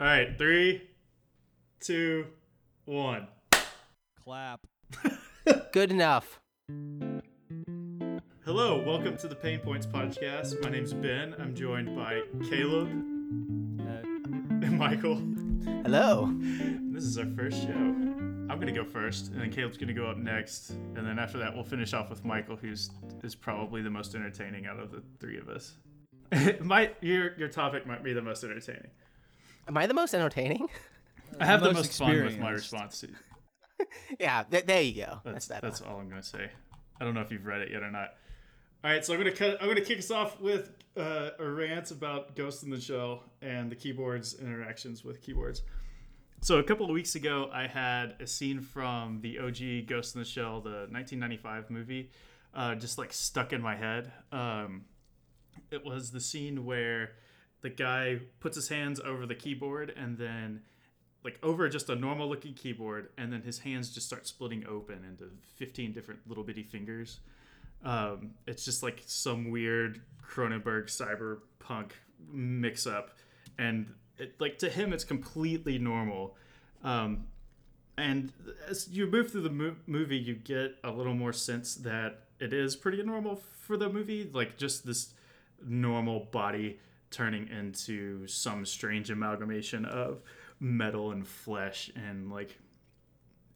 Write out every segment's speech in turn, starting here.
All right, three, two, one. Clap. Good enough. Hello, welcome to the Pain Points podcast. My name's Ben. I'm joined by Caleb Uh, and Michael. Hello. This is our first show. I'm gonna go first, and then Caleb's gonna go up next, and then after that, we'll finish off with Michael, who's is probably the most entertaining out of the three of us. might your your topic might be the most entertaining. Am I the most entertaining? I have the most most fun with my experienced. response to yeah, th- there you go. That's That's, that's, all I'm gonna say. I don't know if you've read it yet or not. All right, so I'm gonna cut. I'm gonna kick us off with uh, a rant about Ghost in the Shell and the keyboards interactions with keyboards. So a couple of weeks ago, I had a scene from the OG Ghost in the Shell, the 1995 movie, uh, just like stuck in my head. Um, it was the scene where the guy puts his hands over the keyboard and then like over just a normal looking keyboard and then his hands just start splitting open into 15 different little bitty fingers. Um, it's just like some weird cronenberg cyberpunk mix up and it, like to him it's completely normal. Um, and as you move through the mo- movie you get a little more sense that it is pretty normal for the movie like just this normal body turning into some strange amalgamation of metal and flesh and like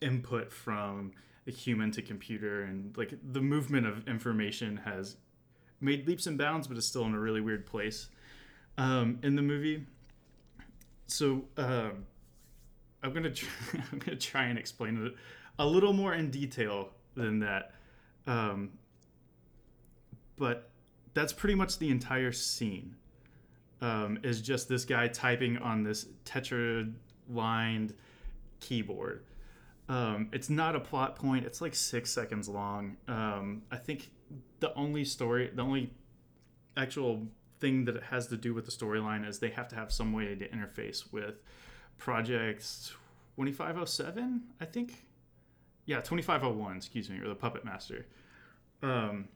input from a human to computer. And like the movement of information has made leaps and bounds but is still in a really weird place um, in the movie. So um, i'm gonna try, i'm gonna try and explain it a little more in detail than that. Um, but that's pretty much the entire scene um, is just this guy typing on this tetra lined keyboard. Um, it's not a plot point. It's like six seconds long. Um, i think the only story the only actual thing that it has to do with the storyline is they have to have some way to interface with project 2507 i think? Yeah 2501 excuse me or the puppet master. Um,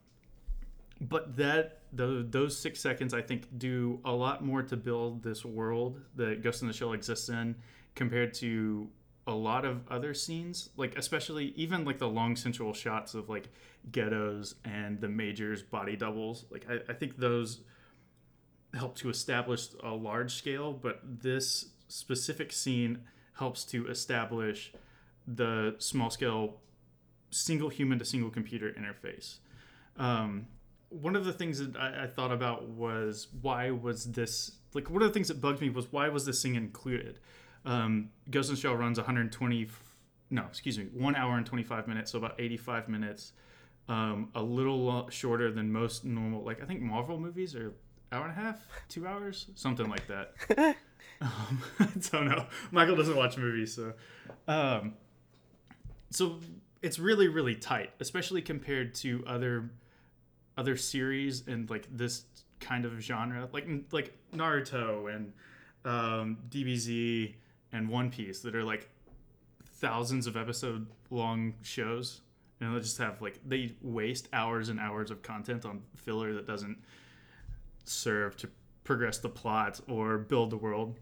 but that the, those six seconds i think do a lot more to build this world that ghost in the shell exists in compared to a lot of other scenes. Like especially even like the long sensual shots of like ghettos and the majors body doubles. Like i, I think those help to establish a large scale but this specific scene helps to establish the small scale single human to single computer interface. Um, one of the things that I, I thought about was why was this like one of the things that bugged me was why was this thing included? Um, ghost in the shell runs 120 no excuse me one hour and 25 minutes so about 85 minutes um, a little shorter than most normal like i think marvel movies are hour and a half two hours something like that. Um, i don't know. Michael doesn't watch movies so um, so it's really really tight especially compared to other other series and like this kind of genre like like naruto and um, dbz and one piece that are like thousands of episode long shows. And they just have like they waste hours and hours of content on filler that doesn't serve to progress the plot or build the world.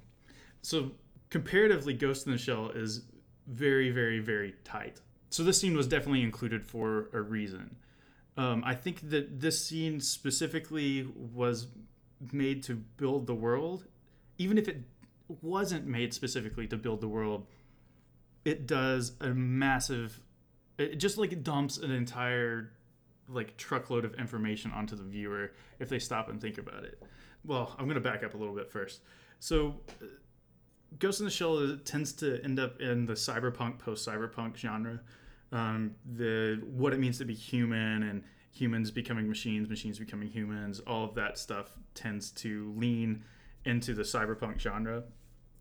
So comparatively ghost in the shell is very very very tight. So this scene was definitely included for a reason um, i think that this scene specifically was made to build the world. Even if it wasn't made specifically to build the world it does a massive it just like dumps an entire like truckload of information onto the viewer if they stop and think about it. Well i'm going to back up a little bit first. So uh, Ghost in the Shell tends to end up in the cyberpunk, post-cyberpunk genre. Um, the what it means to be human and humans becoming machines, machines becoming humans, all of that stuff tends to lean into the cyberpunk genre.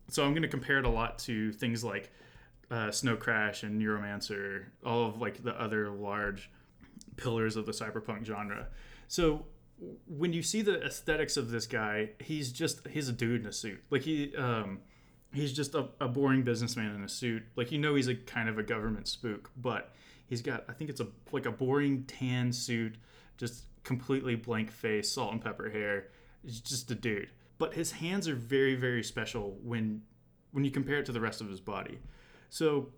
So I'm going to compare it a lot to things like uh, Snow Crash and Neuromancer, all of like the other large pillars of the cyberpunk genre. So when you see the aesthetics of this guy, he's just he's a dude in a suit. Like he um he's just a, a boring businessman in a suit. Like you know he's a kind of a government spook, but he's got I think it's a like a boring tan suit, just completely blank face, salt and pepper hair. He's just a dude. But his hands are very very special when when you compare it to the rest of his body. So,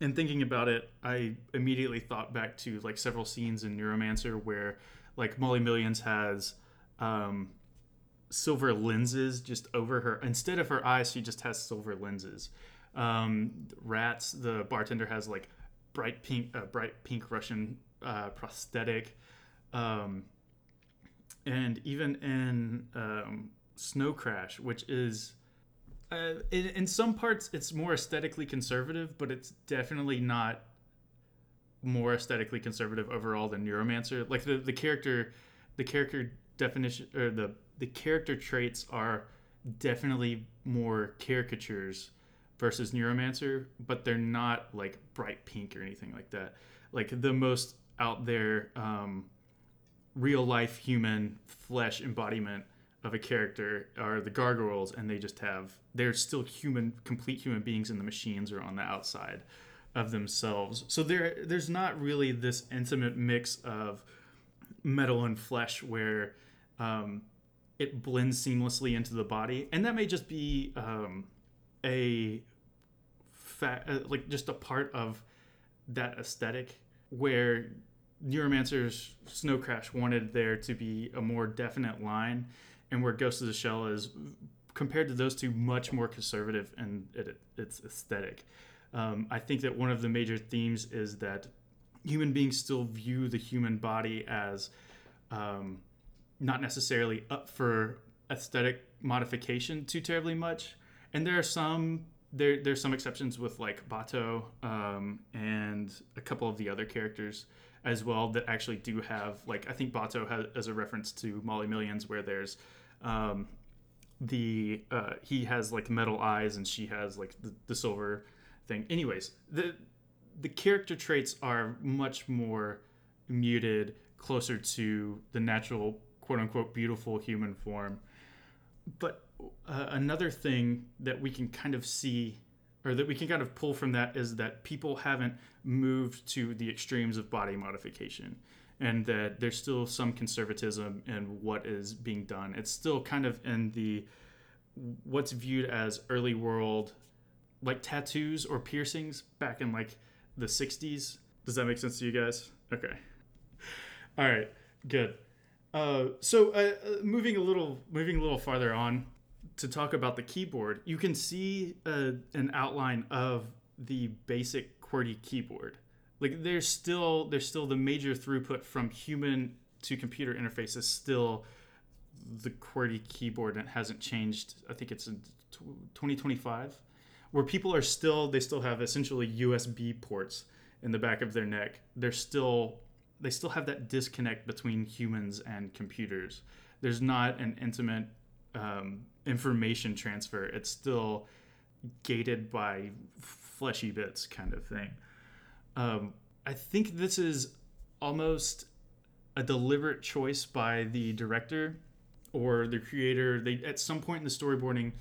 in thinking about it, I immediately thought back to like several scenes in Neuromancer where like Molly Millions has um, silver lenses just over her. Instead of her eyes, she just has silver lenses. Um, Ratz, the bartender, has like bright pink, uh, bright pink Russian uh, prosthetic. Um, and even in um, Snow Crash, which is uh, in, in some parts it's more aesthetically conservative, but it's definitely not more aesthetically conservative overall than Neuromancer. Like the, the character, the character definition or the the character traits are definitely more caricatures versus Neuromancer, but they're not like bright pink or anything like that. Like the most out there um, real life human flesh embodiment of a character are the gargoyles and they just have they're still human complete human beings and the machines are on the outside of themselves so there there's not really this intimate mix of metal and flesh where um, it blends seamlessly into the body and that may just be um, a fa- uh, like just a part of that aesthetic where Neuromancer's Snow Crash wanted there to be a more definite line, and where Ghost of the Shell is compared to those two much more conservative in it, its aesthetic. Um, I think that one of the major themes is that human beings still view the human body as um, not necessarily up for aesthetic modification too terribly much, and there are some there there's some exceptions with like Batou um, and a couple of the other characters as well that actually do have like I think Batou has as a reference to Molly Millions where there's um, the uh, he has like metal eyes and she has like the, the silver thing. Anyways, the the character traits are much more muted, closer to the natural quote unquote beautiful human form. But uh, another thing that we can kind of see or that we can kind of pull from that is that people haven't moved to the extremes of body modification and that there's still some conservatism in what is being done. It's still kind of in the what's viewed as early world like tattoos or piercings back in like the 60s. Does that make sense to you guys? Okay. All right. Good. Uh, so uh, uh, moving a little moving a little farther on to talk about the keyboard, you can see uh, an outline of the basic QWERTY keyboard. Like there's still there's still the major throughput from human to computer interface is still the QWERTY keyboard and it hasn't changed. I think it's in 2025 where people are still they still have essentially USB ports in the back of their neck. They're still they still have that disconnect between humans and computers. There's not an intimate um, information transfer. It's still gated by fleshy bits, kind of thing. Um, I think this is almost a deliberate choice by the director or the creator. They at some point in the storyboarding,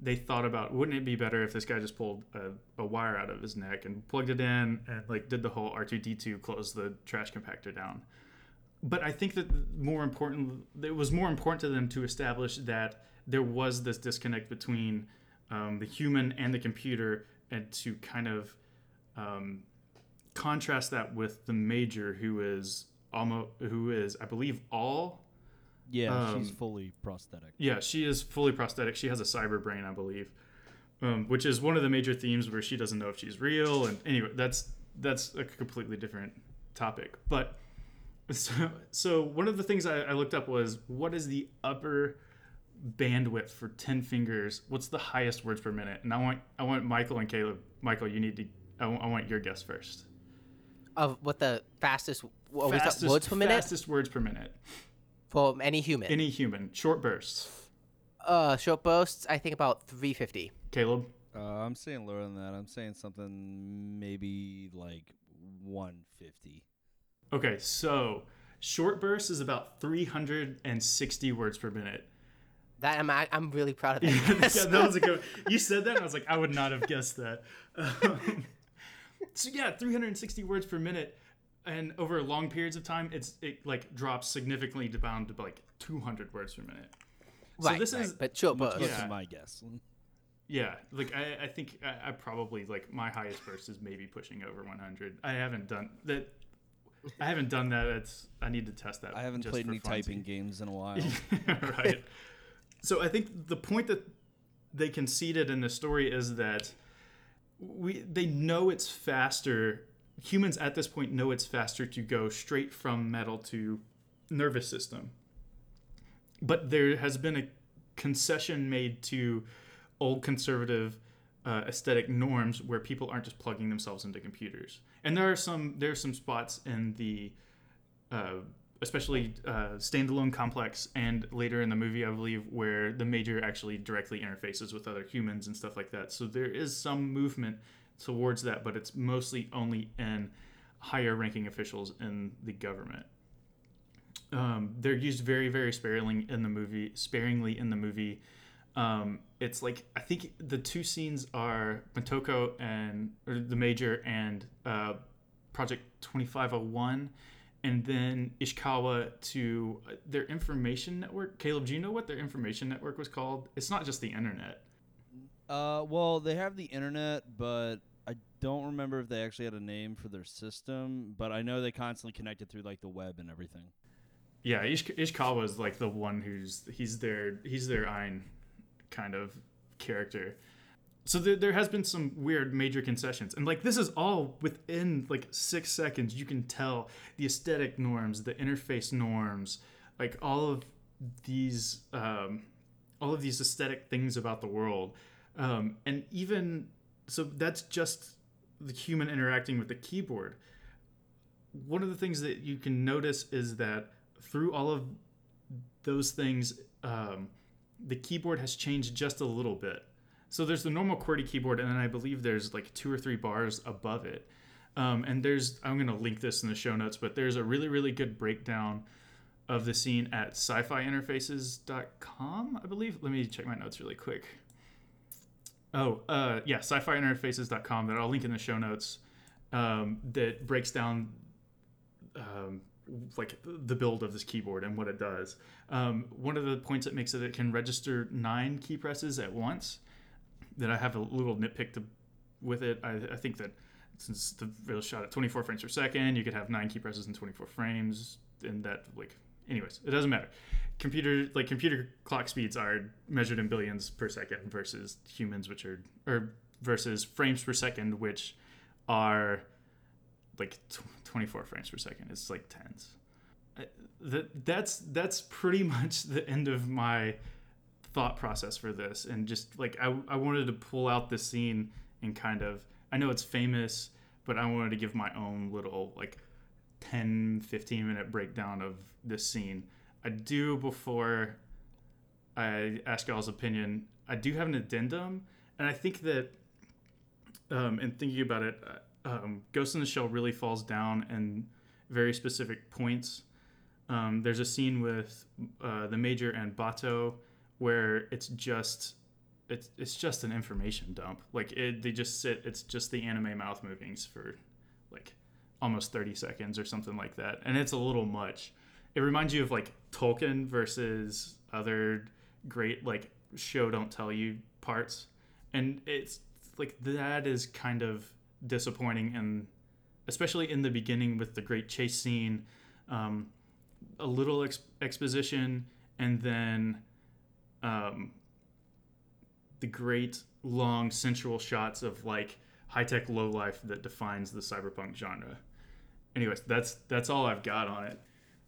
they thought about wouldn't it be better if this guy just pulled a, a wire out of his neck and plugged it in and like did the whole R2D2 close the trash compactor down. But I think that more important, it was more important to them to establish that there was this disconnect between um, the human and the computer, and to kind of um, contrast that with the major, who is almost, who is, I believe, all. Yeah, she's Um, fully prosthetic. Yeah, she is fully prosthetic. She has a cyber brain, I believe, um, which is one of the major themes where she doesn't know if she's real. And anyway, that's that's a completely different topic. But so, so one of the things I, I looked up was what is the upper bandwidth for 10 fingers what's the highest words per minute and i want i want michael and caleb michael you need to i want, your guess first Of what the fastest, what was that, fastest, words per minute fastest words per minute for any human? any human short bursts uh, short bursts, I think about 350. caleb Uh, I'm saying lower than that. I'm saying something maybe like 150. okay so short bursts is about 360 words per minute That I'm, I'm really proud of that. guess. that was a good. You said that, and I was like, I would not have guessed that. Um, so yeah, 360 words per minute, and over long periods of time, it's it like drops significantly down to like 200 words per minute. So this right, is but bursts. closer Yeah. to my guess. Yeah, like I, I think I, I probably like my highest burst is maybe pushing over 100. I haven't done that. I haven't done that. It's I need to test that. I haven't played any typing games in a while. right. So I think the point that they conceded in the story is that we they know it's faster. Humans at this point know it's faster to go straight from metal to nervous system. But there has been a concession made to old conservative uh, aesthetic norms where people aren't just plugging themselves into computers. And there are some there are some spots in the uh, especially uh, standalone complex and later in the movie i believe where the major actually directly interfaces with other humans and stuff like that so there is some movement towards that but it's mostly only in higher ranking officials in the government um, they're used very very sparingly in the movie sparingly in the movie um, it's like i think the two scenes are Motoko and the major and uh, project 2501 and then Ishikawa to uh, their information network. Caleb, do you know what their information network was called? It's not just the internet. Uh, well, they have the internet, but I don't remember if they actually had a name for their system. But I know they constantly connected through like the web and everything. Yeah, Ish- Ishikawa is like the one who's he's their he's their Ein kind of character. So there, there has been some weird major concessions, and like this is all within like six seconds. You can tell the aesthetic norms, the interface norms, like all of these um, all of these aesthetic things about the world, um, and even so that's just the human interacting with the keyboard. One of the things that you can notice is that through all of those things, um, the keyboard has changed just a little bit. So there's the normal QWERTY keyboard, and then I believe there's like two or three bars above it. Um, and there's I'm gonna link this in the show notes, but there's a really really good breakdown of the scene at sci-fi-interfaces.com, I believe. Let me check my notes really quick. Oh, uh, yeah, sci-fi-interfaces.com that I'll link in the show notes. Um, that breaks down um, like the build of this keyboard and what it does. Um, one of the points it makes is that it can register nine key presses at once. That I have a little nitpick to with it. I, I think that since the real shot at 24 frames per second, you could have nine key presses in 24 frames, and that like, anyways, it doesn't matter. Computer like computer clock speeds are measured in billions per second versus humans, which are or versus frames per second, which are like tw- 24 frames per second. It's like tens. Uh, I- That that's that's pretty much the end of my thought process for this, and just like I I wanted to pull out the scene and kind of I know it's famous, but I wanted to give my own little like 10 15 minute breakdown of this scene. I do before I ask y'all's opinion. I do have an addendum, and I think that um, in thinking about it, uh, um, Ghost in the Shell really falls down in very specific points. Um, there's a scene with uh, the Major and Batou where it's just it's it's just an information dump. Like it, they just sit. It's just the anime mouth movings for like almost 30 seconds or something like that, and it's a little much. It reminds you of like Tolkien versus other great like show don't tell you parts, and it's like that is kind of disappointing and especially in the beginning with the great chase scene um, a little ex- exposition and then um, the great long sensual shots of like high-tech low life that defines the cyberpunk genre. Anyways that's that's all i've got on it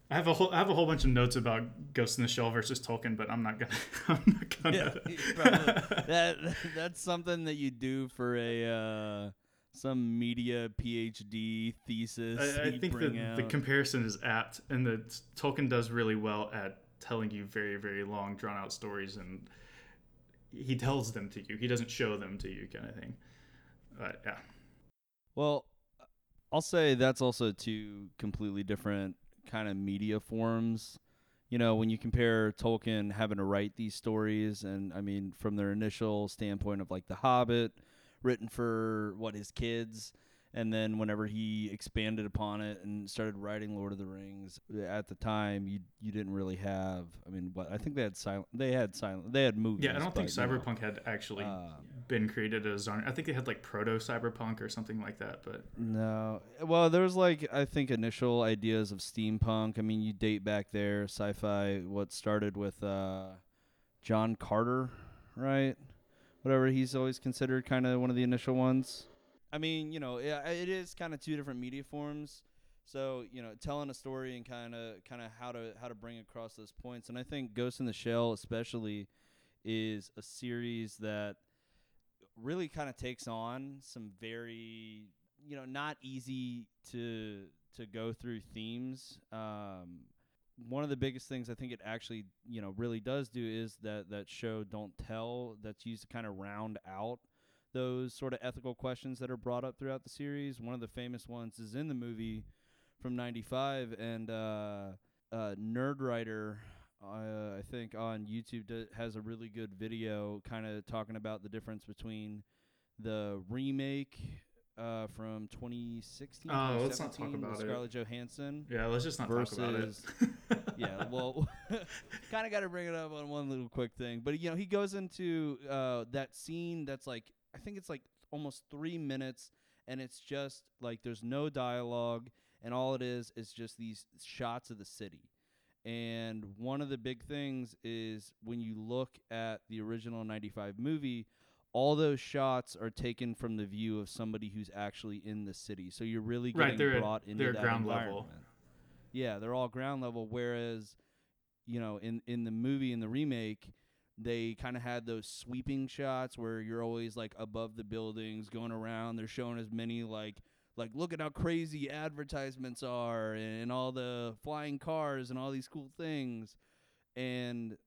I have a whole I have a whole bunch of notes about Ghost in the Shell versus Tolkien, but I'm not gonna I'm not gonna. Yeah, probably- that that's something that you do for a uh, some media PhD thesis. I, I think the out. comparison is apt, and that Tolkien does really well at telling you very, very long, drawn out stories, and he tells them to you. He doesn't show them to you, kind of thing. But yeah, Well, I'll say that's also two completely different kind of media forms. You know, when you compare Tolkien having to write these stories, and I mean, from their initial standpoint of like The Hobbit, written for what his kids, and then whenever he expanded upon it and started writing Lord of the Rings, at the time you you didn't really have. I mean, what I think they had silent. They had silent. They had movies. Yeah, I don't think but, you know, Cyberpunk had actually um, been created as genre. I think they had like proto Cyberpunk or something like that. But No. Well, there's like I think initial ideas of steampunk. I mean, you date back there, sci-fi. What started with uh, John Carter, right? Whatever. He's always considered kind of one of the initial ones. I mean, you know, yeah, it is kind of two different media forms. So you know, telling a story and kind of kind of how to how to bring across those points. And I think Ghost in the Shell, especially, is a series that really kind of takes on some very you know not easy to to go through themes um one of the biggest things i think it actually you know really does do is that that show don't tell that's used to kind of round out those sort of ethical questions that are brought up throughout the series one of the famous ones is in the movie from 95 and uh uh Nerdwriter uh, I think on YouTube d- has a really good video kind of talking about the difference between the remake uh, from 2016 Oh, let's not talk 2017 with about it. Scarlett Johansson. yeah, let's just not talk about it. Versus- yeah, well, kind of got to bring it up on one little quick thing, but you know, he goes into uh, that scene that's like I think it's like almost three minutes, and it's just like there's no dialogue, and all it is is just these shots of the city. And one of the big things is when you look at the original 95 movie, all those shots are taken from the view of somebody who's actually in the city. So you're really Right, getting at- brought into they're that ground level. Yeah, they're all ground level. Whereas, you know, in in the movie in the remake, they kind of had those sweeping shots where you're always like above the buildings, going around. They're showing as many like like look at how crazy advertisements are and all the flying cars and all these cool things. And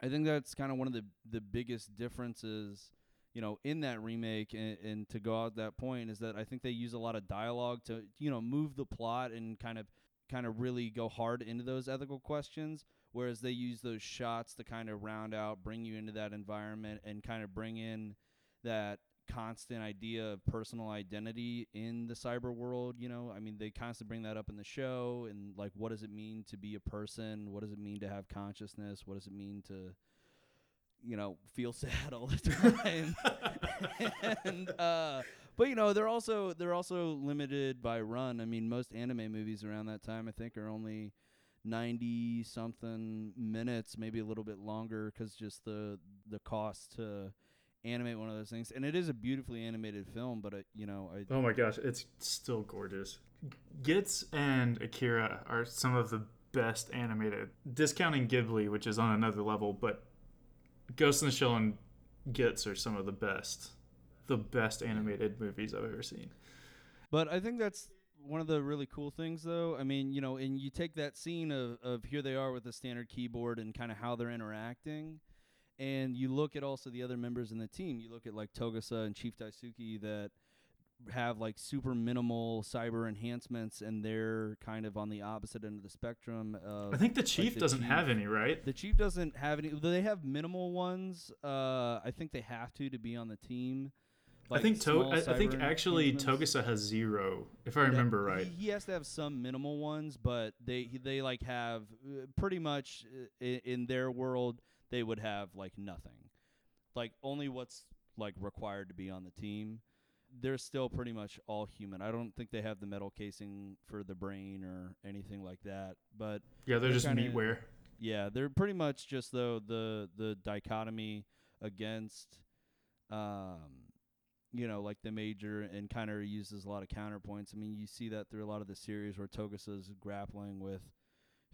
I think that's kind of one of the the biggest differences, you know, in that remake and, and to go out that point is that I think they use a lot of dialogue to you know move the plot and kind of kind of really go hard into those ethical questions whereas they use those shots to kind of round out bring you into that environment and kind of bring in that constant idea of personal identity in the cyber world you know? I mean they constantly bring that up in the show and like what does it mean to be a person? What does it mean to have consciousness? What does it mean to you know feel sad all the time? And uh but you know they're also they're also limited by run. I mean most anime movies around that time i think are only 90 something minutes maybe a little bit longer because just the the cost to animate one of those things and it is a beautifully animated film but it, you know I, Oh my gosh, it's still gorgeous. Gits and Akira are some of the best animated. Discounting Ghibli, which is on another level, but Ghost in the Shell and Gits are some of the best, the best animated movies I've ever seen. But I think that's one of the really cool things, though. I mean, you know, and you take that scene of, of here they are with the standard keyboard and kind of how they're interacting, and you look at also the other members in the team. You look at like Togusa and Chief Daisuke that have like super minimal cyber enhancements, and they're kind of on the opposite end of the spectrum. Of I think the chief the doesn't chief. have any, right? the chief doesn't have any. They have minimal ones. Uh, I think they have to to be on the team. I think to- I, I think actually enhancements. Togusa has zero, if I Yeah, remember right. He, he has to have some minimal ones, but they they like have uh, pretty much uh, in their world they would have like nothing, like only what's like required to be on the team. They're still pretty much all human. I don't think they have the metal casing for the brain or anything like that. But Yeah, they're They're just kinda- meatware. yeah, they're pretty much just though the the dichotomy against, um, you know, like the major and kind of uses a lot of counterpoints. I mean, you see that through a lot of the series where Togusa's grappling with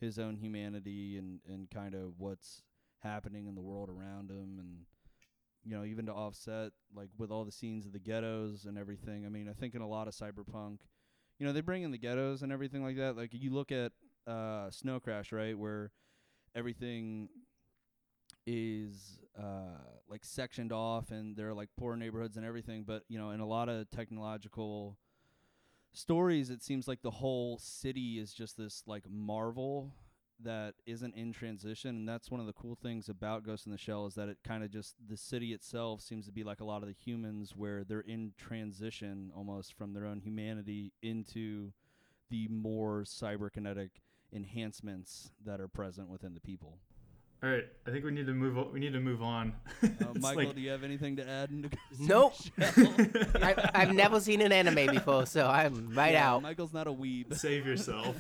his own humanity and and kind of what's happening in the world around him and you know even to offset like with all the scenes of the ghettos and everything i mean i think in a lot of cyberpunk you know they bring in the ghettos and everything like that like you look at uh snow crash right where everything is uh like sectioned off and there are like poor neighborhoods and everything but you know in a lot of technological stories it seems like the whole city is just this like marvel that isn't in transition, and that's one of the cool things about Ghost in the Shell is that it kind of just the city itself seems to be like a lot of the humans where they're in transition almost from their own humanity into the more cyberkinetic enhancements that are present within the people. All right, I think we need to move. o- We need to move on. Uh, Michael, like- do you have anything to add? In the Nope. I, I've never seen an anime before, so I'm right Yeah, out. Michael's not a weeb. Save yourself.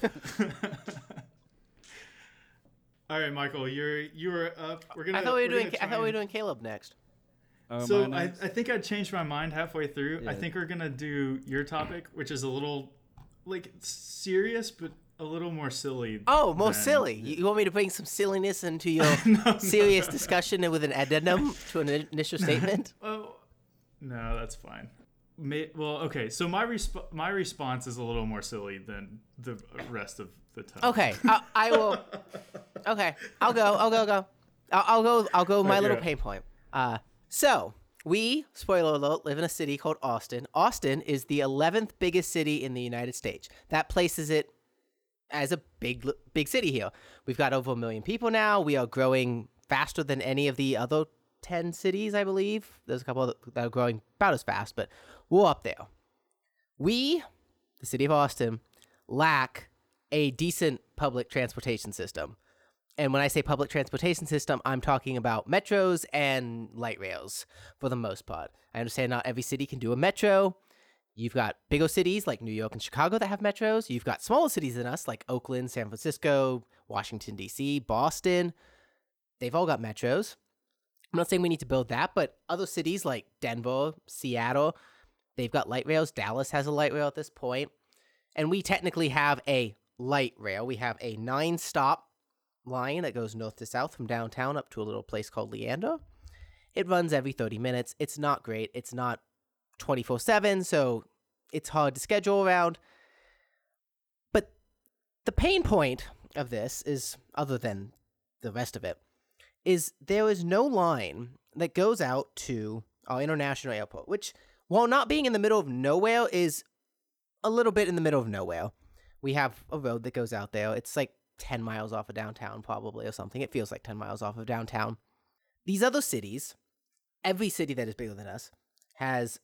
All right, Michael, you're you were up. We're gonna. I thought we were we're doing. gonna I thought we were doing Caleb next. Oh, So I, I think I changed my mind halfway through. I think we're gonna do your topic, which is a little like serious, but a little more silly. Oh, more silly. You, want me to bring some silliness into your No, no, serious no. discussion with an addendum to an initial statement? Oh, no, that's fine. May, well, okay. So my resp- my response is a little more silly than the rest of the time. Okay, I, I will. Okay, I'll go. I'll go. Go. I'll, I'll go. I'll go. My little pain point. Uh, so we spoiler alert live in a city called Austin. Austin is the 11th biggest city in the United States. That places it as a big big city here. We've got over a million people now. We are growing faster than any of the other 10 cities, I believe. There's a couple that are growing about as fast, but we're up there. We, the city of Austin, lack a decent public transportation system. And when I say public transportation system, I'm talking about metros and light rails for the most part. I understand not every city can do a metro. You've got bigger cities like New York and Chicago that have metros. You've got smaller cities than us like Oakland, San Francisco, Washington, D.C., Boston. They've all got metros. I'm not saying we need to build that, but other cities like Denver, Seattle, they've got light rails. Dallas has a light rail at this point. And we technically have a light rail. We have a nine stop line that goes north to south from downtown up to a little place called Leander. It runs every 30 minutes. It's not great. It's not 24 7, so it's hard to schedule around. But the pain point of this is, other than the rest of it, is there is no line that goes out to our international airport, which, while not being in the middle of nowhere, is a little bit in the middle of nowhere. We have a road that goes out there. It's like 10 miles off of downtown, probably, or something. It feels like 10 miles off of downtown. These other cities, every city that is bigger than us, has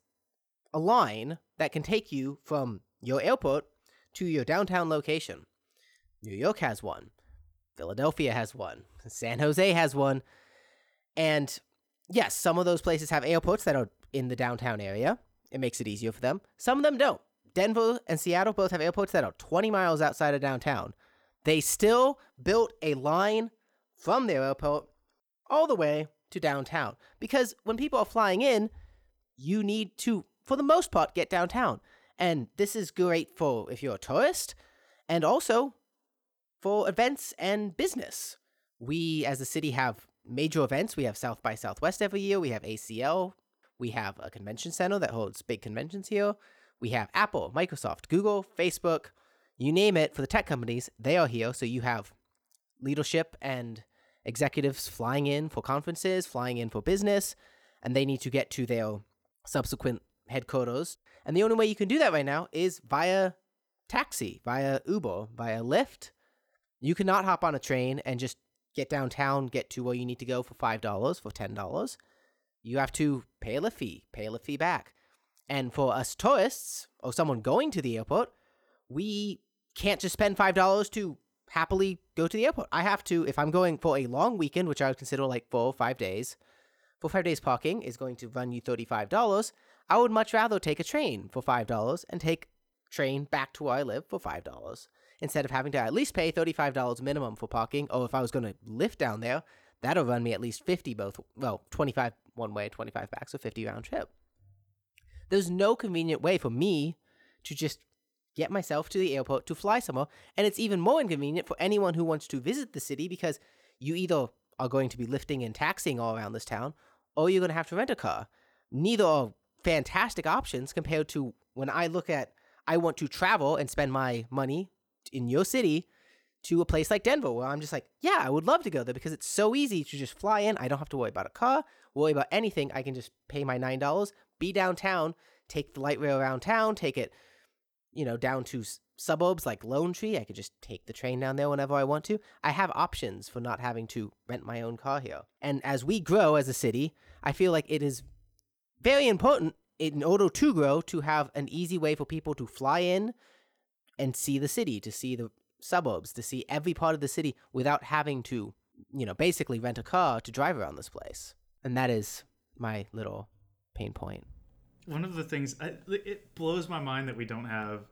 a line that can take you from your airport to your downtown location. New York has one. Philadelphia has one. San Jose has one. And yes, some of those places have airports that are in the downtown area. It makes it easier for them. Some of them don't. Denver and Seattle both have airports that are 20 miles outside of downtown. They still built a line from their airport all the way to downtown because when people are flying in, you need to, for the most part, get downtown. And this is great for if you're a tourist and also for events and business. We, as a city, have major events. We have South by Southwest every year, we have ACL, we have a convention center that holds big conventions here. We have Apple, Microsoft, Google, Facebook, you name it for the tech companies, they are here. So you have leadership and executives flying in for conferences, flying in for business, and they need to get to their subsequent headquarters. And the only way you can do that right now is via taxi, via Uber, via Lyft. You cannot hop on a train and just get downtown, get to where you need to go for $5, for $10. You have to pay a fee, pay a fee back. And for us tourists or someone going to the airport, we can't just spend $5 to happily go to the airport. I have to, if I'm going for a long weekend, which I would consider like four or five days, for five days parking is going to run you $35. I would much rather take a train for $5 and take train back to where I live for $5 instead of having to at least pay $35 minimum for parking. Oh, if I was going to Lyft down there, that'll run me at least 50 both, well, 25 one way, 25 back, so 50 round trip. There's no convenient way for me to just get myself to the airport to fly somewhere. And it's even more inconvenient for anyone who wants to visit the city because you either are going to be lifting and taxiing all around this town or you're going to have to rent a car. Neither are fantastic options compared to when I look at I want to travel and spend my money in your city to a place like Denver where I'm just like, yeah, I would love to go there because it's so easy to just fly in. I don't have to worry about a car, worry about anything. I can just pay my $9, be downtown, take the light rail around town, take it you know, down to suburbs like Lone Tree. I could just take the train down there whenever I want to. I have options for not having to rent my own car here. And as we grow as a city, I feel like it is very important in order to grow to have an easy way for people to fly in and see the city, to see the suburbs, to see every part of the city without having to, you know, basically rent a car to drive around this place. And that is my little pain point. One of the things I, it blows my mind that we don't have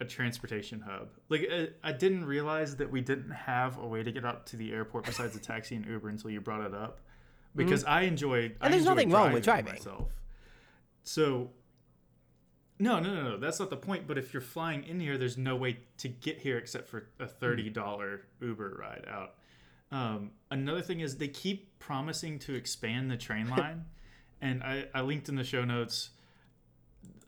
a transportation hub. Like I, I didn't realize that we didn't have a way to get out to the airport besides a taxi and Uber until you brought it up. Because I enjoyed. I Mm-hmm. there's enjoy nothing wrong with driving. myself. So. No, no, no, no. That's not the point. But if you're flying in here, there's no way to get here except for a thirty dollar Uber ride out. Um, another thing is they keep promising to expand the train line, and I, I linked in the show notes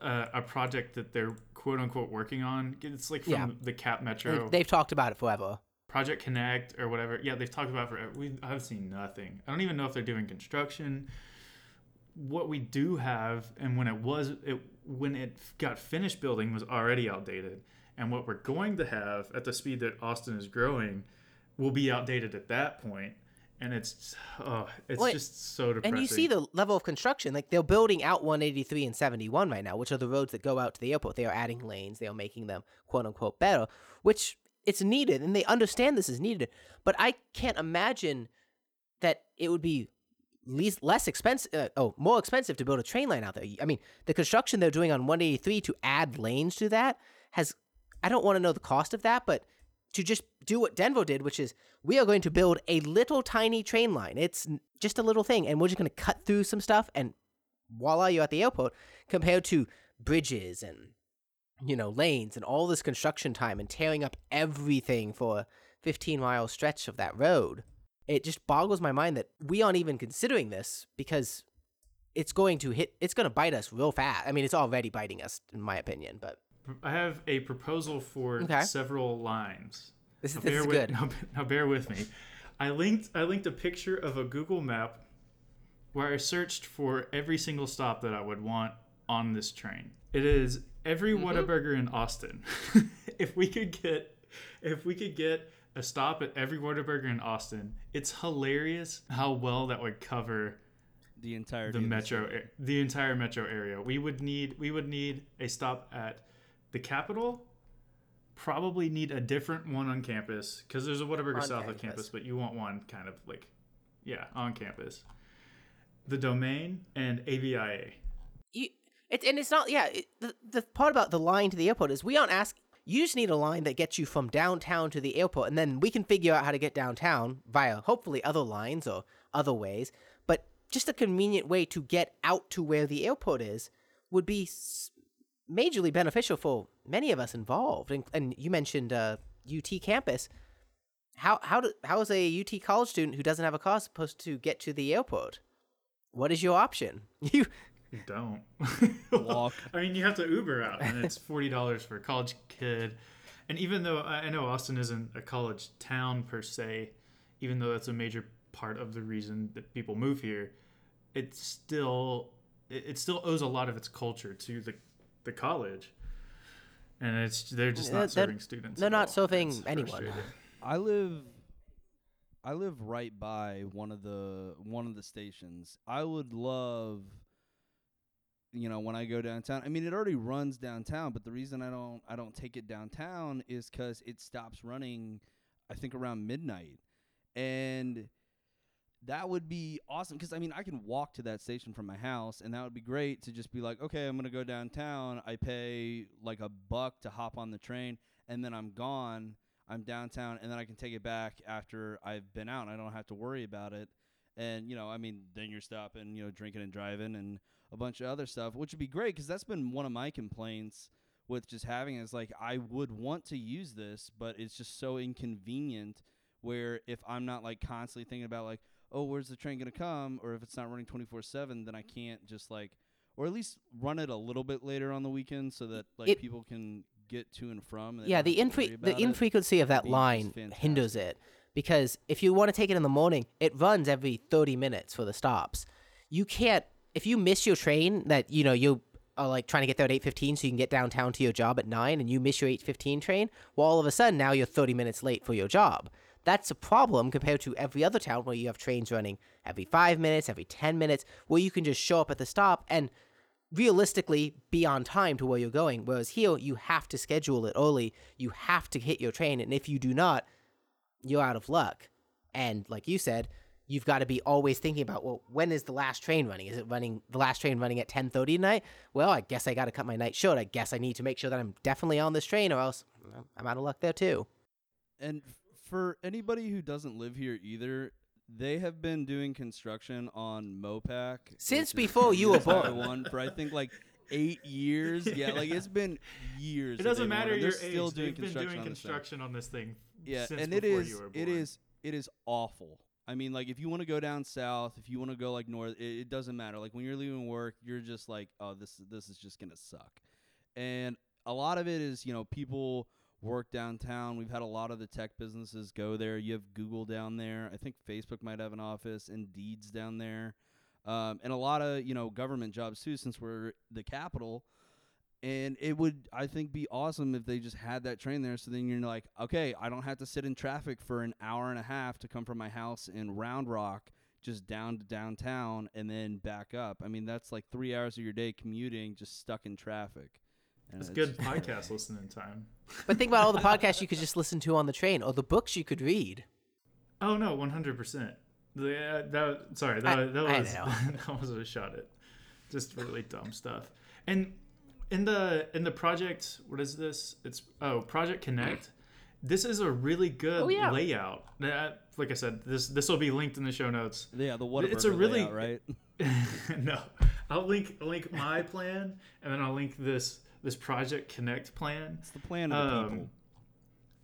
uh, a project that they're quote unquote working on. It's like from Yeah. the Cap Metro They've talked about it forever. Project Connect or whatever. Yeah, they've talked about it for. We I've seen nothing. I don't even know if they're doing construction. What we do have, and when it was, it when it got finished building was already outdated, and what we're going to have at the speed that Austin is growing, will be outdated at that point. point, and it's oh, it's Well, just so depressing. And you see the level of construction. Like they're building out 183 and 71 right now, which are the roads that go out to the airport. They are adding lanes. They are making them quote unquote better, which it's needed, and they understand this is needed. But I can't imagine that it would be least less expensive. Uh, oh, more expensive to build a train line out there. I mean, the construction they're doing on 183 to add lanes to that has. I don't want to know the cost of that, but to just do what Denver did, which is we are going to build a little tiny train line. It's just a little thing, and we're just going to cut through some stuff, and voila, you're at the airport. Compared to bridges and you know lanes and all this construction time and tearing up everything for a 15 mile stretch of that road, it just boggles my mind that we aren't even considering this because it's going to hit. It's going to bite us real fast. I mean, it's already biting us, in my opinion. But I have a proposal for Okay. several lines. this is Now this is with, good. Now, now bear with me. I linked I linked a picture of a Google map where I searched for every single stop that I would want on this train. It is every Mm-hmm. Whataburger in Austin. if we could get if we could get a stop at every Whataburger in Austin, it's hilarious how well that would cover The entire the metro a- the entire metro area. We would need we would need a stop at the Capitol. Probably need a different one on campus because there's a Whataburger On south of campus. campus, but you want one kind of like, yeah, on campus. The domain and AVIA. you, it, and it's not yeah it, the, the part about the line to the airport is we aren't asking you just need a line that gets you from downtown to the airport and then we can figure out how to get downtown via hopefully other lines or other ways. But just a convenient way to get out to where the airport is would be majorly beneficial for many of us involved and, and you mentioned uh, ut campus. How how do, how is a ut college student who doesn't have a car supposed to get to the airport? What is your option? You You don't. Walk. I mean, you have to Uber out, and it's forty dollars for a college kid. And even though I I know Austin isn't a college town per se, even though that's a major part of the reason that people move here, it still it, it still owes a lot of its culture to the the college. And it's they're just not they're- serving students. they're not all. serving It's anyone. I live I live right by one of the one of the stations. I would love you know when I go downtown. I mean it already runs downtown, but the reason I don't I don't take it downtown is cuz it stops running I think around midnight. And that would be awesome because I mean I can walk to that station from my house and that would be great to just be like okay I'm gonna go downtown I pay like a buck to hop on the train and then I'm gone I'm downtown and then I can take it back after I've been out and I don't have to worry about it and you know I mean then you're stopping you know drinking and driving and a bunch of other stuff which would be great because that's been one of my complaints with just having it is like I would want to use this but it's just so inconvenient where if I'm not like constantly thinking about like oh where's the train to come? or if it's not running 24/7 then I can't just like or at least run it a little bit later on the weekend so that like It- people can get to and from and yeah the infre- the it. infrequency of that line hinders it because if you want to take it in the morning it runs every 30 minutes for the stops. You can't if you miss your train that you know you are like trying to get there at 8:15 so you can get downtown to your job at 9 and you miss your 8:15 train, well all of a sudden now you're 30 minutes late for your job. That's a problem compared to every other town where you have trains running every 5 minutes, every 10 minutes where you can just show up at the stop and realistically be on time to where you're going. Whereas here you have to schedule it early. You have to hit your train and if you do not, you're out of luck. And like you said, you've got to be always thinking about well when is the last train running is it running the last train running at 10.30 tonight well i guess i got to cut my night short i guess i need to make sure that i'm definitely on this train or else i'm out of luck there too And for anybody who doesn't live here either, they have been doing construction on Mopac Since before you were born. One for I think like eight years. Yeah, like it's been years. It doesn't matter on it. your They're age. still doing They've been construction doing on this thing. construction on this thing. Yeah, since and it before is you were it born. is it is awful. I mean, like if you want to go down south, if you want to go like north, it, it doesn't matter. Like when you're leaving work, you're just like, oh, this this is just gonna suck. And a lot of it is, you know, people work downtown. We've had a lot of the tech businesses go there. You have Google down there. I think Facebook might have an office. Indeed's down there, um, and a lot of you know government jobs too, since we're the capital. And it would, I think, be awesome if they just had that train there. So then you're like, okay, I don't have to sit in traffic for an hour and a half to come from my house in Round Rock just down to downtown and then back up. I mean, that's like three hours of your day commuting, just stuck in traffic. And It's it's- good podcast listening time. but think about all the podcasts you could just listen to on the train or the books you could read Oh no, one hundred percent. The uh, that sorry that I- that I was know. that was a shot at just really dumb stuff. And in the in the project, what is this? It's oh Project Connect. This is a really good Oh, yeah. layout. That, like I said, this this will be linked in the show notes. Yeah, the Whataburger It's a really- layout, right? no, I'll link link my plan, and then I'll link this this Project Connect plan. It's the plan of the people. Um,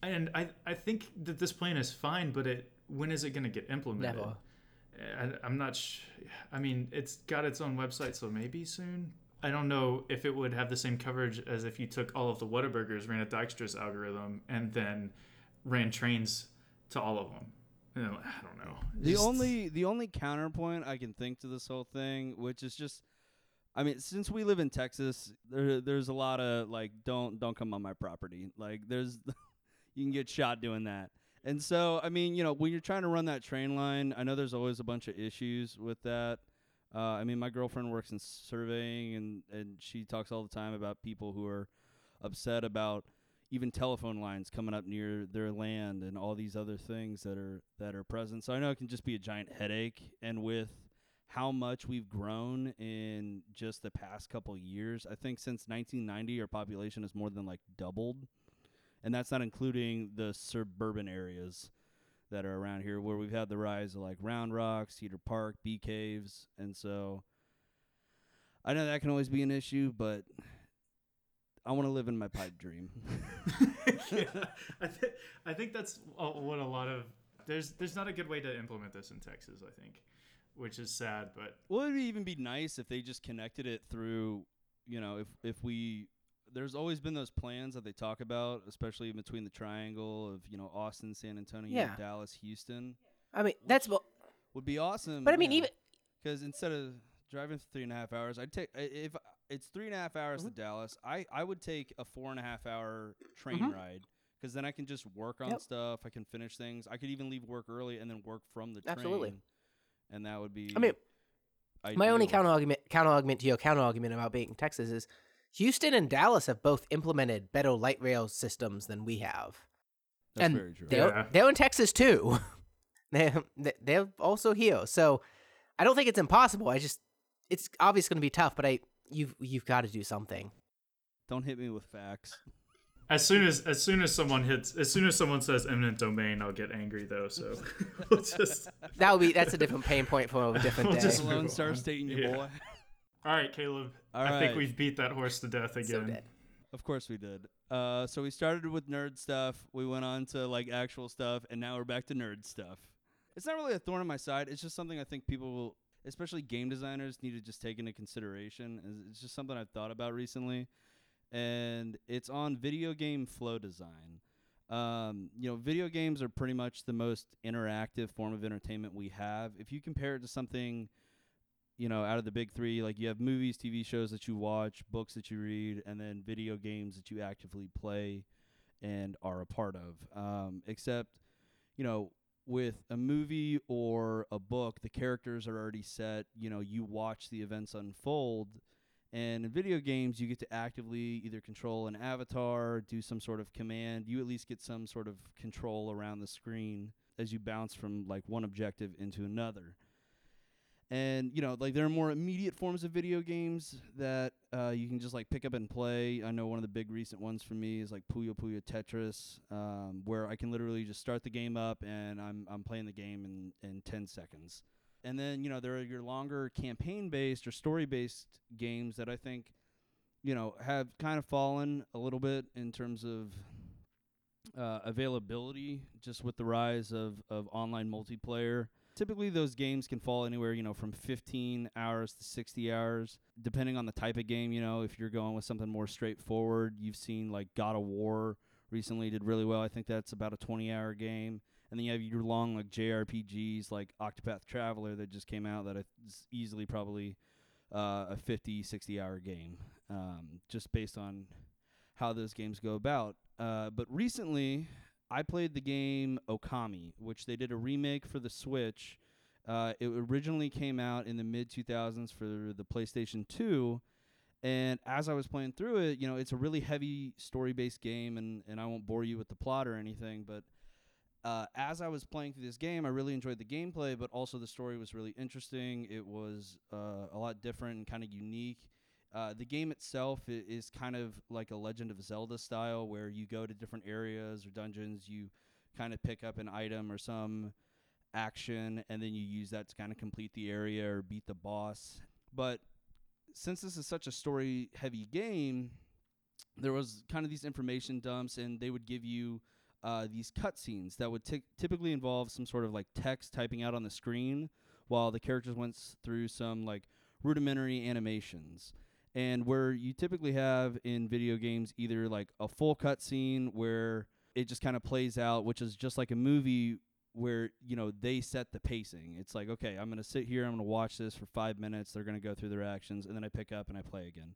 and I I think that this plan is fine, but it when is it going to get implemented? Never. I, I'm not. Sh- I mean, it's got its own website, so maybe soon. I don't know if it would have the same coverage as if you took all of the Whataburgers, ran a Dijkstra's algorithm, and then ran trains to all of them. You know, I don't know. The just- only the only counterpoint I can think to this whole thing, which is just, I mean, since we live in Texas, there there's a lot of like, don't don't come on my property. Like, there's you can get shot doing that. And so, I mean, you know, when you're trying to run that train line, I know there's always a bunch of issues with that. Uh, I mean, my girlfriend works in surveying, and and she talks all the time about people who are upset about even telephone lines coming up near their land and all these other things that are that are present. So I know it can just be a giant headache and with how much we've grown in just the past couple years, I think since 1990 our population has more than like doubled. And that's not including the suburban areas that are around here where we've had the rise of like Round Rock, Cedar Park, Bee Caves, and so I know that can always be an issue, but I want to live in my pipe dream. yeah, I, th- I think that's what a lot of there's there's not a good way to implement this in Texas. I think, which is sad, but Well, it'd even be nice if they just connected it through, you know, if if we there's always been those plans that they talk about, especially between the triangle of, you know, Austin, San Antonio, Yeah. Dallas, Houston. i mean that's mo- Would be awesome. but i mean even because instead of driving three and a half hours, I'd take if it's three and a half hours Mm-hmm. to Dallas. I I would take a four and a half hour train ride because then I can just work on Mm-hmm. Yep. stuff. I can finish things. I could even leave work early and then work from the train. Absolutely. And that would be. i mean my only counter argument counter argument to your counter argument about being in texas is houston and dallas have both implemented better light rail systems than we have That's and very true. They're, Yeah. they're in Texas too. they're, they're also here. So I don't think it's impossible. I just, it's obviously going to be tough, but I, you've, you've got to do something. Don't hit me with facts. as soon as as soon as someone hits as soon as someone says eminent domain, I'll get angry though. So we'll just That would be, that's a different pain point for a different We'll day. just- Lone Star. State and your Yeah. boy. all right, Caleb. All I think we've beat that horse to death again. So dead. Of course we did. Uh, so we started with nerd stuff. We went on to like actual stuff, and now we're back to nerd stuff. It's not really a thorn in my side. It's just something I think people, will, especially game designers, need to just take into consideration. It's- It's just something I've thought about recently, and it's on video game flow design. Um, you know, video games are pretty much the most interactive form of entertainment we have. If you compare it to something you know, out of the big three, like you have movies, TV shows that you watch, books that you read, and then video games that you actively play and are a part of. Um, except, you know, with a movie or a book, the characters are already set. You know, you watch the events unfold. And in video games, you get to actively either control an avatar, do some sort of command. You at least get some sort of control around the screen as you bounce from like one objective into another. And you know, like there are more immediate forms of video games that uh, you can just like pick up and play. I know one of the big recent ones for me is like Puyo Puyo Tetris, um, where I can literally just start the game up and I'm I'm playing the game in in ten seconds. And then you know there are your longer campaign based or story based games that I think you know have kind of fallen a little bit in terms of uh, availability, just with the rise of of online multiplayer typically those games can fall anywhere you know from 15 hours to 60 hours depending on the type of game you know. If you're going with something more straightforward you've seen like god of war recently did really well. I think that's about a 20 hour game. And then you have your long like jrpgs like octopath traveler that just came out that is easily probably uh, a 50 60 hour game um, just based on how those games go about. Uh, but recently I played the game Okami, which they did a remake for the Switch. Uh, it originally came out in the mid 2000s for the PlayStation 2. And as I was playing through it, you know, it's a really heavy story based game, and, and I won't bore you with the plot or anything, but uh, as I was playing through this game, I really enjoyed the gameplay, but also the story was really interesting. It was uh, a lot different and kind of unique. Uh, the game itself is kind of like a Legend of Zelda style, where you go to different areas or dungeons, you kind of pick up an item or some action, and then you use that to kind of complete the area or beat the boss. But since this is such a story heavy game, there was kind of these information dumps, and they would give you uh, these cutscenes that would t- typically involve some sort of like text typing out on the screen while the characters went through some like rudimentary animations and where you typically have in video games either like a full cutscene where it just kind of plays out, which is just like a movie where you know they set the pacing. It's like okay, I'm gonna sit here, I'm gonna watch this for five minutes. They're gonna go through their actions, and then I pick up and I play again.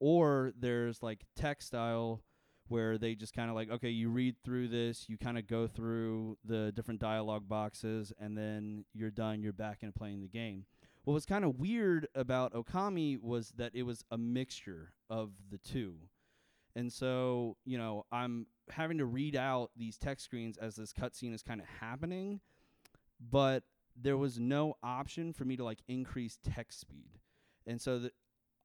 Or there's like text style where they just kind of like okay, you read through this, you kind of go through the different dialogue boxes, and then you're done. You're back and playing the game. What was kind of weird about Okami was that it was a mixture of the two. And so, you know, I'm having to read out these text screens as this cutscene is kind of happening, but there was no option for me to like increase text speed. And so that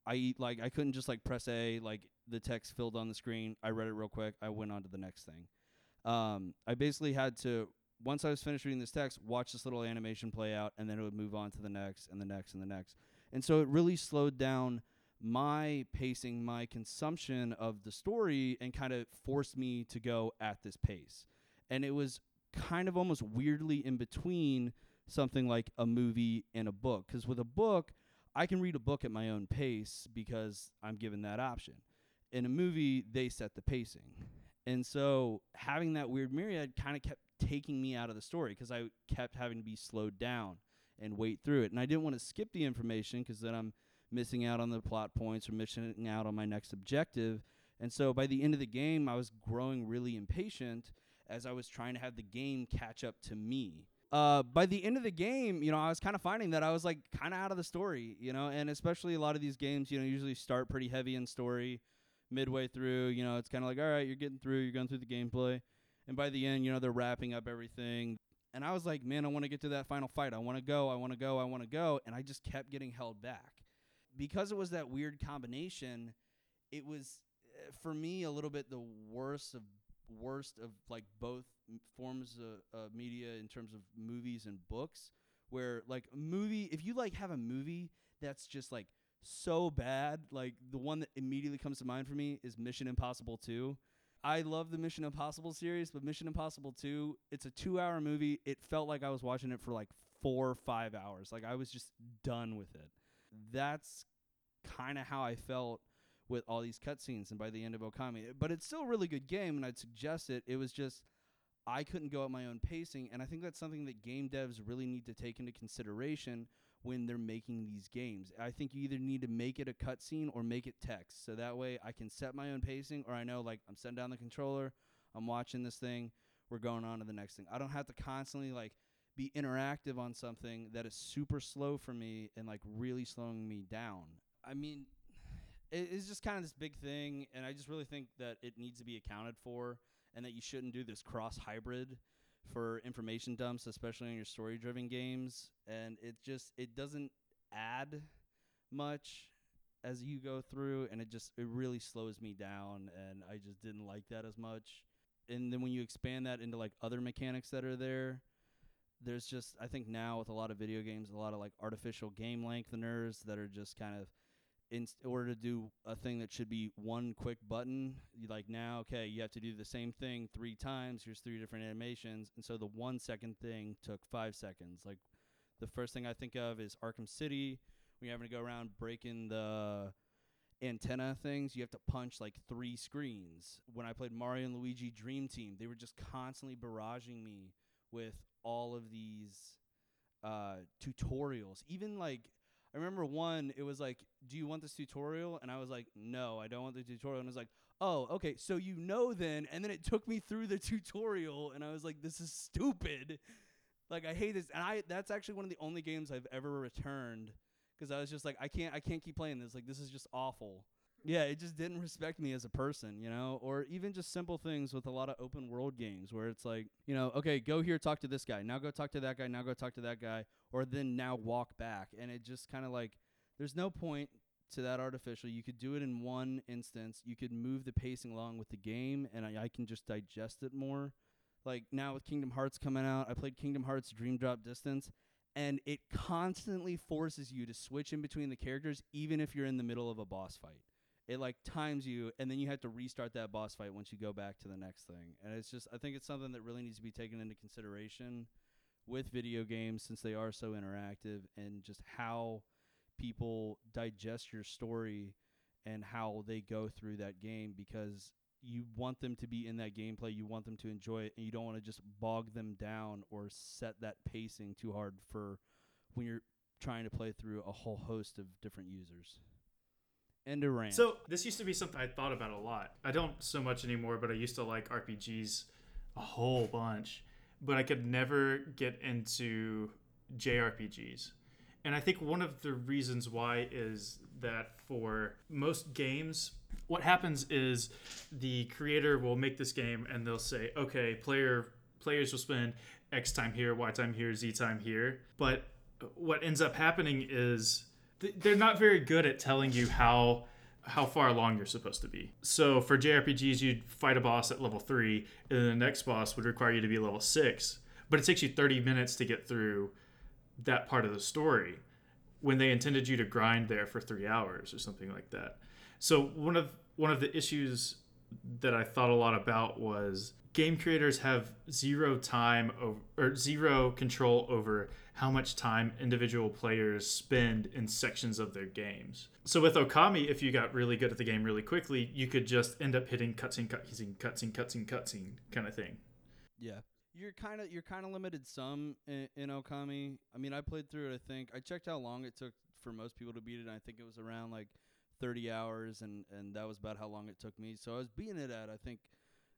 I like I couldn't just like press A, like the text filled on the screen. I read it real quick. I went on to the next thing. Um, I basically had to once I was finished reading this text, watch this little animation play out, and then it would move on to the next and the next and the next. And so it really slowed down my pacing, my consumption of the story, and kind of forced me to go at this pace. And it was kind of almost weirdly in between something like a movie and a book. Because with a book, I can read a book at my own pace because I'm given that option. In a movie, they set the pacing. And so having that weird myriad kind of kept taking me out of the story because I kept having to be slowed down and wait through it. And I didn't want to skip the information because then I'm missing out on the plot points or missing out on my next objective. And so by the end of the game, I was growing really impatient as I was trying to have the game catch up to me. Uh, by the end of the game, you know, I was kind of finding that I was like kind of out of the story, you know, and especially a lot of these games, you know, usually start pretty heavy in story. Midway through, you know, it's kind of like, all right, you're getting through, you're going through the gameplay and by the end, you know, they're wrapping up everything. And I was like, man, I want to get to that final fight. I want to go. I want to go. I want to go. And I just kept getting held back. Because it was that weird combination, it was uh, for me a little bit the worst of worst of like both forms of, media in terms of movies and books where like a movie if you like have a movie that's just like so bad like the one that immediately comes to mind for me is Mission Impossible 2 I love the Mission Impossible series, but Mission Impossible 2, it's a two hour movie. It felt like I was watching it for like four or five hours. Like I was just done with it. That's kind of how I felt with all these cutscenes and by the end of Okami. But it's still a really good game, and I'd suggest it. It was just I couldn't go at my own pacing, and I think that's something that game devs really need to take into consideration when they're making these games. I think you either need to make it a cutscene or make it text. So that way I can set my own pacing or I know like I'm setting down the controller, I'm watching this thing, we're going on to the next thing. I don't have to constantly like be interactive on something that is super slow for me and like really slowing me down. I mean, it's just kind of this big thing and I just really think that it needs to be accounted for and that you shouldn't do this cross hybrid for information dumps, especially in your story driven games. And it just it doesn't add much as you go through and it just it really slows me down and I just didn't like that as much. And then when you expand that into like other mechanics that are there, there's just I think now with a lot of video games, a lot of like artificial game lengtheners that are just kind of in order to do a thing that should be one quick button, you like now, okay, you have to do the same thing three times. Here's three different animations, and so the one second thing took five seconds. Like the first thing I think of is Arkham City. When you're having to go around breaking the antenna things, you have to punch like three screens. When I played Mario and Luigi Dream Team, they were just constantly barraging me with all of these uh, tutorials. Even like I remember one, it was like, Do you want this tutorial? And I was like, No, I don't want the tutorial. And it was like, Oh, okay, so you know then. And then it took me through the tutorial, and I was like, This is stupid. Like I hate this, and I that's actually one of the only games I've ever returned because I was just like, I can't, I can't keep playing this. Like this is just awful. Yeah, it just didn't respect me as a person, you know, or even just simple things with a lot of open world games where it's like, you know, okay, go here, talk to this guy, now go talk to that guy, now go talk to that guy, or then now walk back. And it just kind of like, there's no point to that artificial. You could do it in one instance, you could move the pacing along with the game, and I, I can just digest it more. Like now with Kingdom Hearts coming out, I played Kingdom Hearts Dream Drop Distance, and it constantly forces you to switch in between the characters, even if you're in the middle of a boss fight it like times you and then you have to restart that boss fight once you go back to the next thing. And it's just i think it's something that really needs to be taken into consideration with video games since they are so interactive and just how people digest your story and how they go through that game because you want them to be in that gameplay you want them to enjoy it and you don't want to just bog them down or set that pacing too hard for when you're trying to play through a whole host of different users and a rant. So this used to be something I thought about a lot. I don't so much anymore, but I used to like RPGs a whole bunch. But I could never get into JRPGs. And I think one of the reasons why is that for most games, what happens is the creator will make this game and they'll say, okay, player players will spend X time here, Y time here, Z time here. But what ends up happening is they're not very good at telling you how how far along you're supposed to be. So for JRPGs, you'd fight a boss at level three, and then the next boss would require you to be level six. But it takes you 30 minutes to get through that part of the story when they intended you to grind there for three hours or something like that. So one of one of the issues that I thought a lot about was game creators have zero time over, or zero control over how much time individual players spend in sections of their games. So with Okami, if you got really good at the game really quickly, you could just end up hitting cutscene, cutscene, cutscene, cutscene, cutscene kind of thing. Yeah. You're kind of you're kind of limited some in, in Okami. I mean, I played through it. I think I checked how long it took for most people to beat it. and I think it was around like 30 hours, and and that was about how long it took me. So I was beating it at I think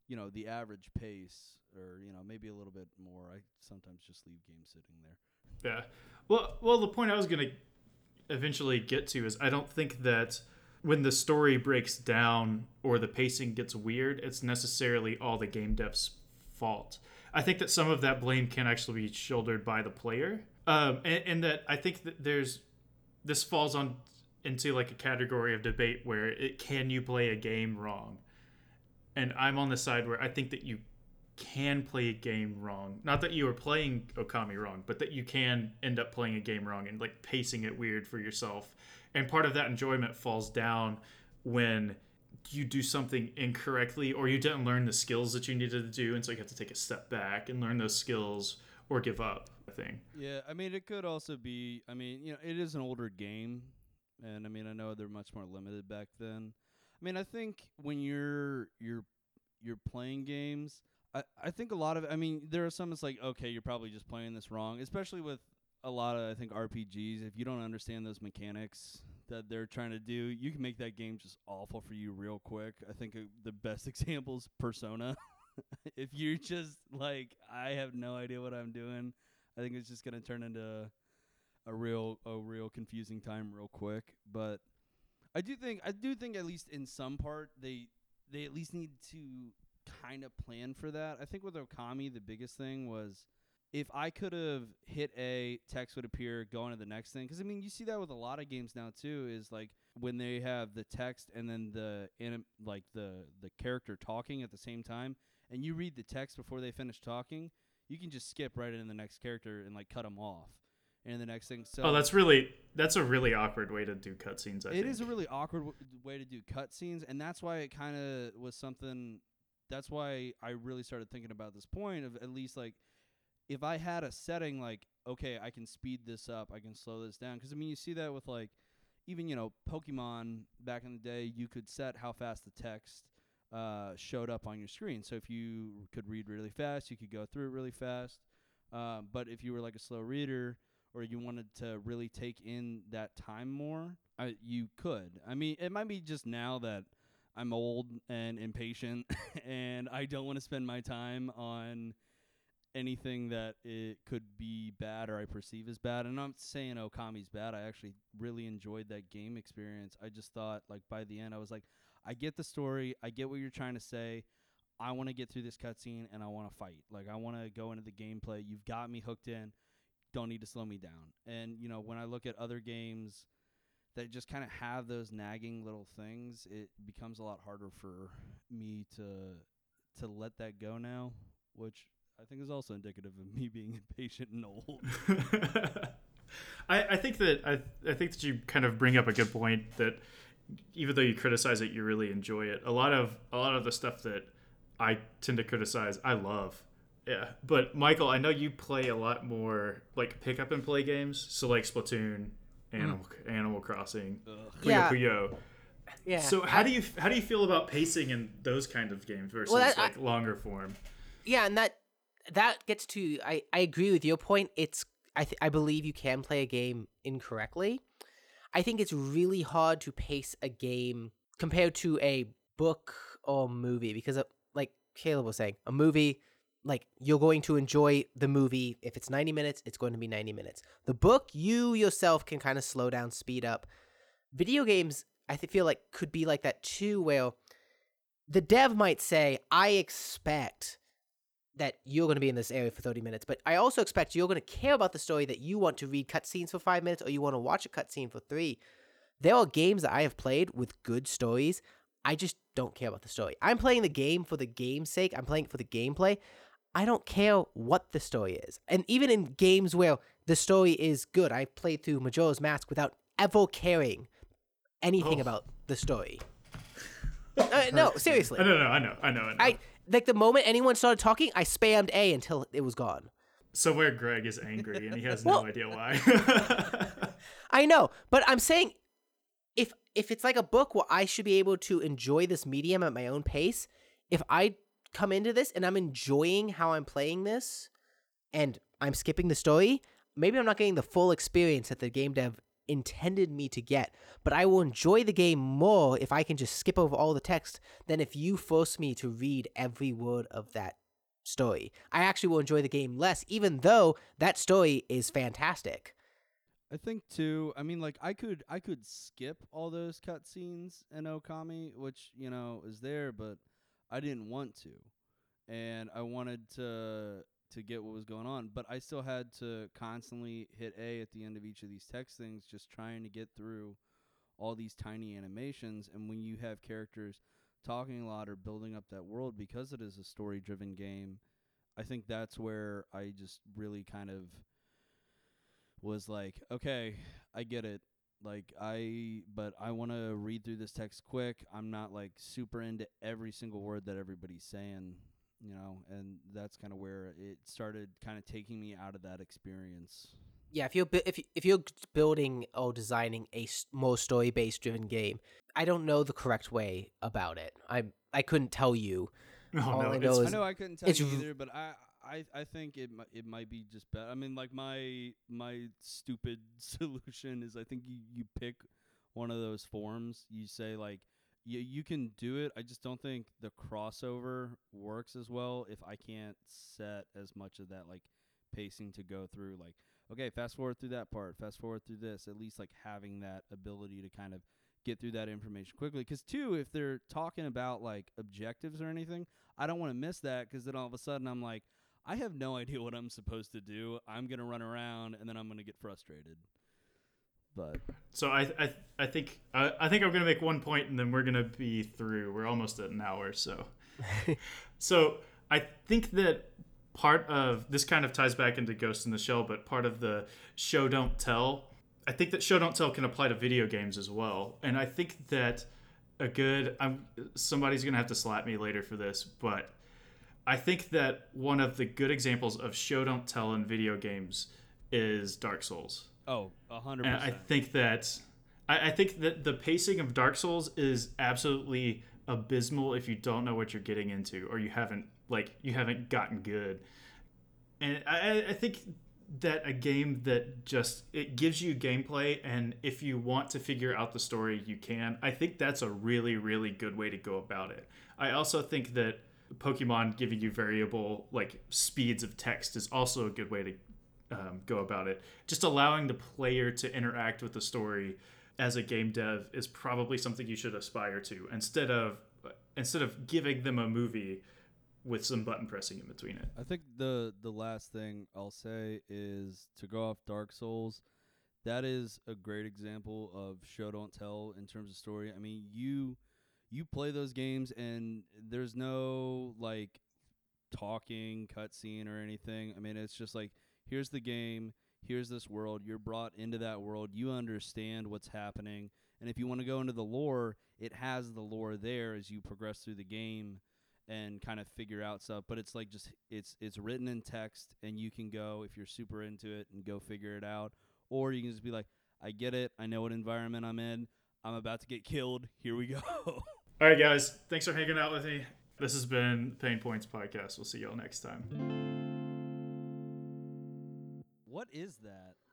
you know the average pace or you know maybe a little bit more i sometimes just leave games sitting there yeah. Well well the point i was to eventually get to is i don't think that when the story breaks down or the pacing gets weird it's necessarily all the game devs fault. I think that some of that blame can actually be shouldered by the player um, and, and that i think that there's this falls on into like a category of debate where it can you play a game wrong? And I'm on the side where I think that you can play a game wrong. Not that you are playing Okami wrong, but that you can end up playing a game wrong and like pacing it weird for yourself. And part of that enjoyment falls down when you do something incorrectly or you didn't learn the skills that you needed to do and so you have to take a step back and learn those skills or give up I think. Yeah, I mean it could also be I mean, you know, it is an older game and I mean I know they're much more limited back then. I mean, I think when you're you're you're playing games, I I think a lot of I mean, there are some it's like okay, you're probably just playing this wrong, especially with a lot of I think RPGs. If you don't understand those mechanics that they're trying to do, you can make that game just awful for you real quick. I think uh, the best example is Persona. if you're just like, I have no idea what I'm doing, I think it's just gonna turn into a real a real confusing time real quick. But I do think I do think at least in some part they they at least need to kind of plan for that. I think with Okami the biggest thing was if I could have hit A, text would appear, go on to the next thing. Because I mean, you see that with a lot of games now too. Is like when they have the text and then the anim- like the the character talking at the same time, and you read the text before they finish talking, you can just skip right into the next character and like cut them off. And the next thing, so Oh, that's really that's a really awkward way to do cutscenes. I it think. is a really awkward w- way to do cutscenes, and that's why it kind of was something. That's why I really started thinking about this point of at least like, if I had a setting like, okay, I can speed this up, I can slow this down, because I mean, you see that with like, even you know, Pokemon back in the day, you could set how fast the text uh, showed up on your screen. So if you could read really fast, you could go through it really fast. Uh, but if you were like a slow reader, or you wanted to really take in that time more, I, you could. I mean, it might be just now that I'm old and impatient, and I don't want to spend my time on anything that it could be bad or I perceive as bad. And I'm not saying oh, Okami's bad. I actually really enjoyed that game experience. I just thought, like, by the end, I was like, I get the story. I get what you're trying to say. I want to get through this cutscene and I want to fight. Like, I want to go into the gameplay. You've got me hooked in don't need to slow me down. And you know, when I look at other games that just kind of have those nagging little things, it becomes a lot harder for me to to let that go now, which I think is also indicative of me being impatient and old. I, I think that I, I think that you kind of bring up a good point that even though you criticize it, you really enjoy it. A lot of a lot of the stuff that I tend to criticize, I love. Yeah, but Michael, I know you play a lot more like pick up and play games, so like Splatoon, Animal Animal Crossing, Puyo Yeah. Puyo. Yeah. So how do you how do you feel about pacing in those kind of games versus that- I- like longer form? Yeah, and that that gets to I I agree with your point. It's I th- I believe you can play a game incorrectly. I think it's really hard to pace a game compared to a book or movie because uh, like Caleb was saying, a movie like you're going to enjoy the movie if it's 90 minutes, it's going to be 90 minutes. The book you yourself can kind of slow down, speed up. Video games I feel like could be like that too where the dev might say, I expect that you're going to be in this area for 30 minutes, but I also expect you're going to care about the story that you want to read cutscenes for five minutes or you want to watch a cutscene for three. There are games that I have played with good stories. I just don't care about the story. I'm playing the game for the game's sake, I'm playing it for the gameplay. I don't care what the story is. And even in games where the story is good, I played through Majora's Mask without ever caring anything Oh. about the story. Uh, no, seriously. I don't know. I know. I know. I know. I like the moment anyone started talking, I spammed A until it was gone. so where Greg is angry and he has Well- no idea why. I know, but I'm saying if if it's like a book where I should be able to enjoy this medium at my own pace, if I come into this and I'm enjoying how I'm playing this and I'm skipping the story, maybe I'm not getting the full experience that the game dev intended me to get, but I will enjoy the game more if I can just skip over all the text than if you force me to read every word of that story. I actually will enjoy the game less even though that story is fantastic. I think too. I mean, like I could I could skip all those cutscenes in Okami, which you know is there, but I didn't want to, and I wanted to to get what was going on, but I still had to constantly hit A at the end of each of these text things, just trying to get through all these tiny animations. And when you have characters talking a lot or building up that world, because it is a story driven game, I think that's where I just really kind of was like, okay, I get it. Like I, but I want to read through this text quick. I'm not like super into every single word that everybody's saying, you know, and that's kind of where it started kind of taking me out of that experience. Yeah, if you're bu- if if you're building or designing a s- more story based driven game, I don't know the correct way about it. I I couldn't tell you. oh no, I it's know I know I couldn't tell you either, but I I I think it it might be just better. I mean, like my my stupid solution is I think you you pick one of those forms. You say like you you can do it. I just don't think the crossover works as well if I can't set as much of that like pacing to go through. Like okay, fast forward through that part, fast forward through this. At least like having that ability to kind of get through that information quickly. Because two, if they're talking about like objectives or anything, I don't want to miss that because then all of a sudden I'm like, I have no idea what I'm supposed to do. I'm gonna run around and then I'm gonna get frustrated. But So I I, I think I, I think I'm gonna make one point and then we're gonna be through. We're almost at an hour, so so I think that part of this kind of ties back into Ghost in the Shell, but part of the show don't tell. I think that show don't tell can apply to video games as well, and I think that a good I'm somebody's gonna have to slap me later for this, but I think that one of the good examples of show don't tell in video games is Dark Souls. oh, a hundred And I think that I, I think that the pacing of Dark Souls is absolutely abysmal if you don't know what you're getting into or you haven't like you haven't gotten good. And I, I think that a game that just it gives you gameplay and if you want to figure out the story you can. I think that's a really really good way to go about it. I also think that Pokemon giving you variable like speeds of text is also a good way to um, go about it. Just allowing the player to interact with the story as a game dev is probably something you should aspire to instead of instead of giving them a movie with some button pressing in between it. I think the the last thing I'll say is to go off Dark Souls. That is a great example of show don't tell in terms of story. I mean, you you play those games and there's no like talking cutscene or anything. I mean, it's just like here's the game, here's this world. You're brought into that world. You understand what's happening, and if you want to go into the lore, it has the lore there as you progress through the game and kind of figure out stuff but it's like just it's it's written in text and you can go if you're super into it and go figure it out or you can just be like i get it i know what environment i'm in i'm about to get killed here we go All right, guys. Thanks for hanging out with me. This has been Pain Points Podcast. We'll see y'all next time. what is that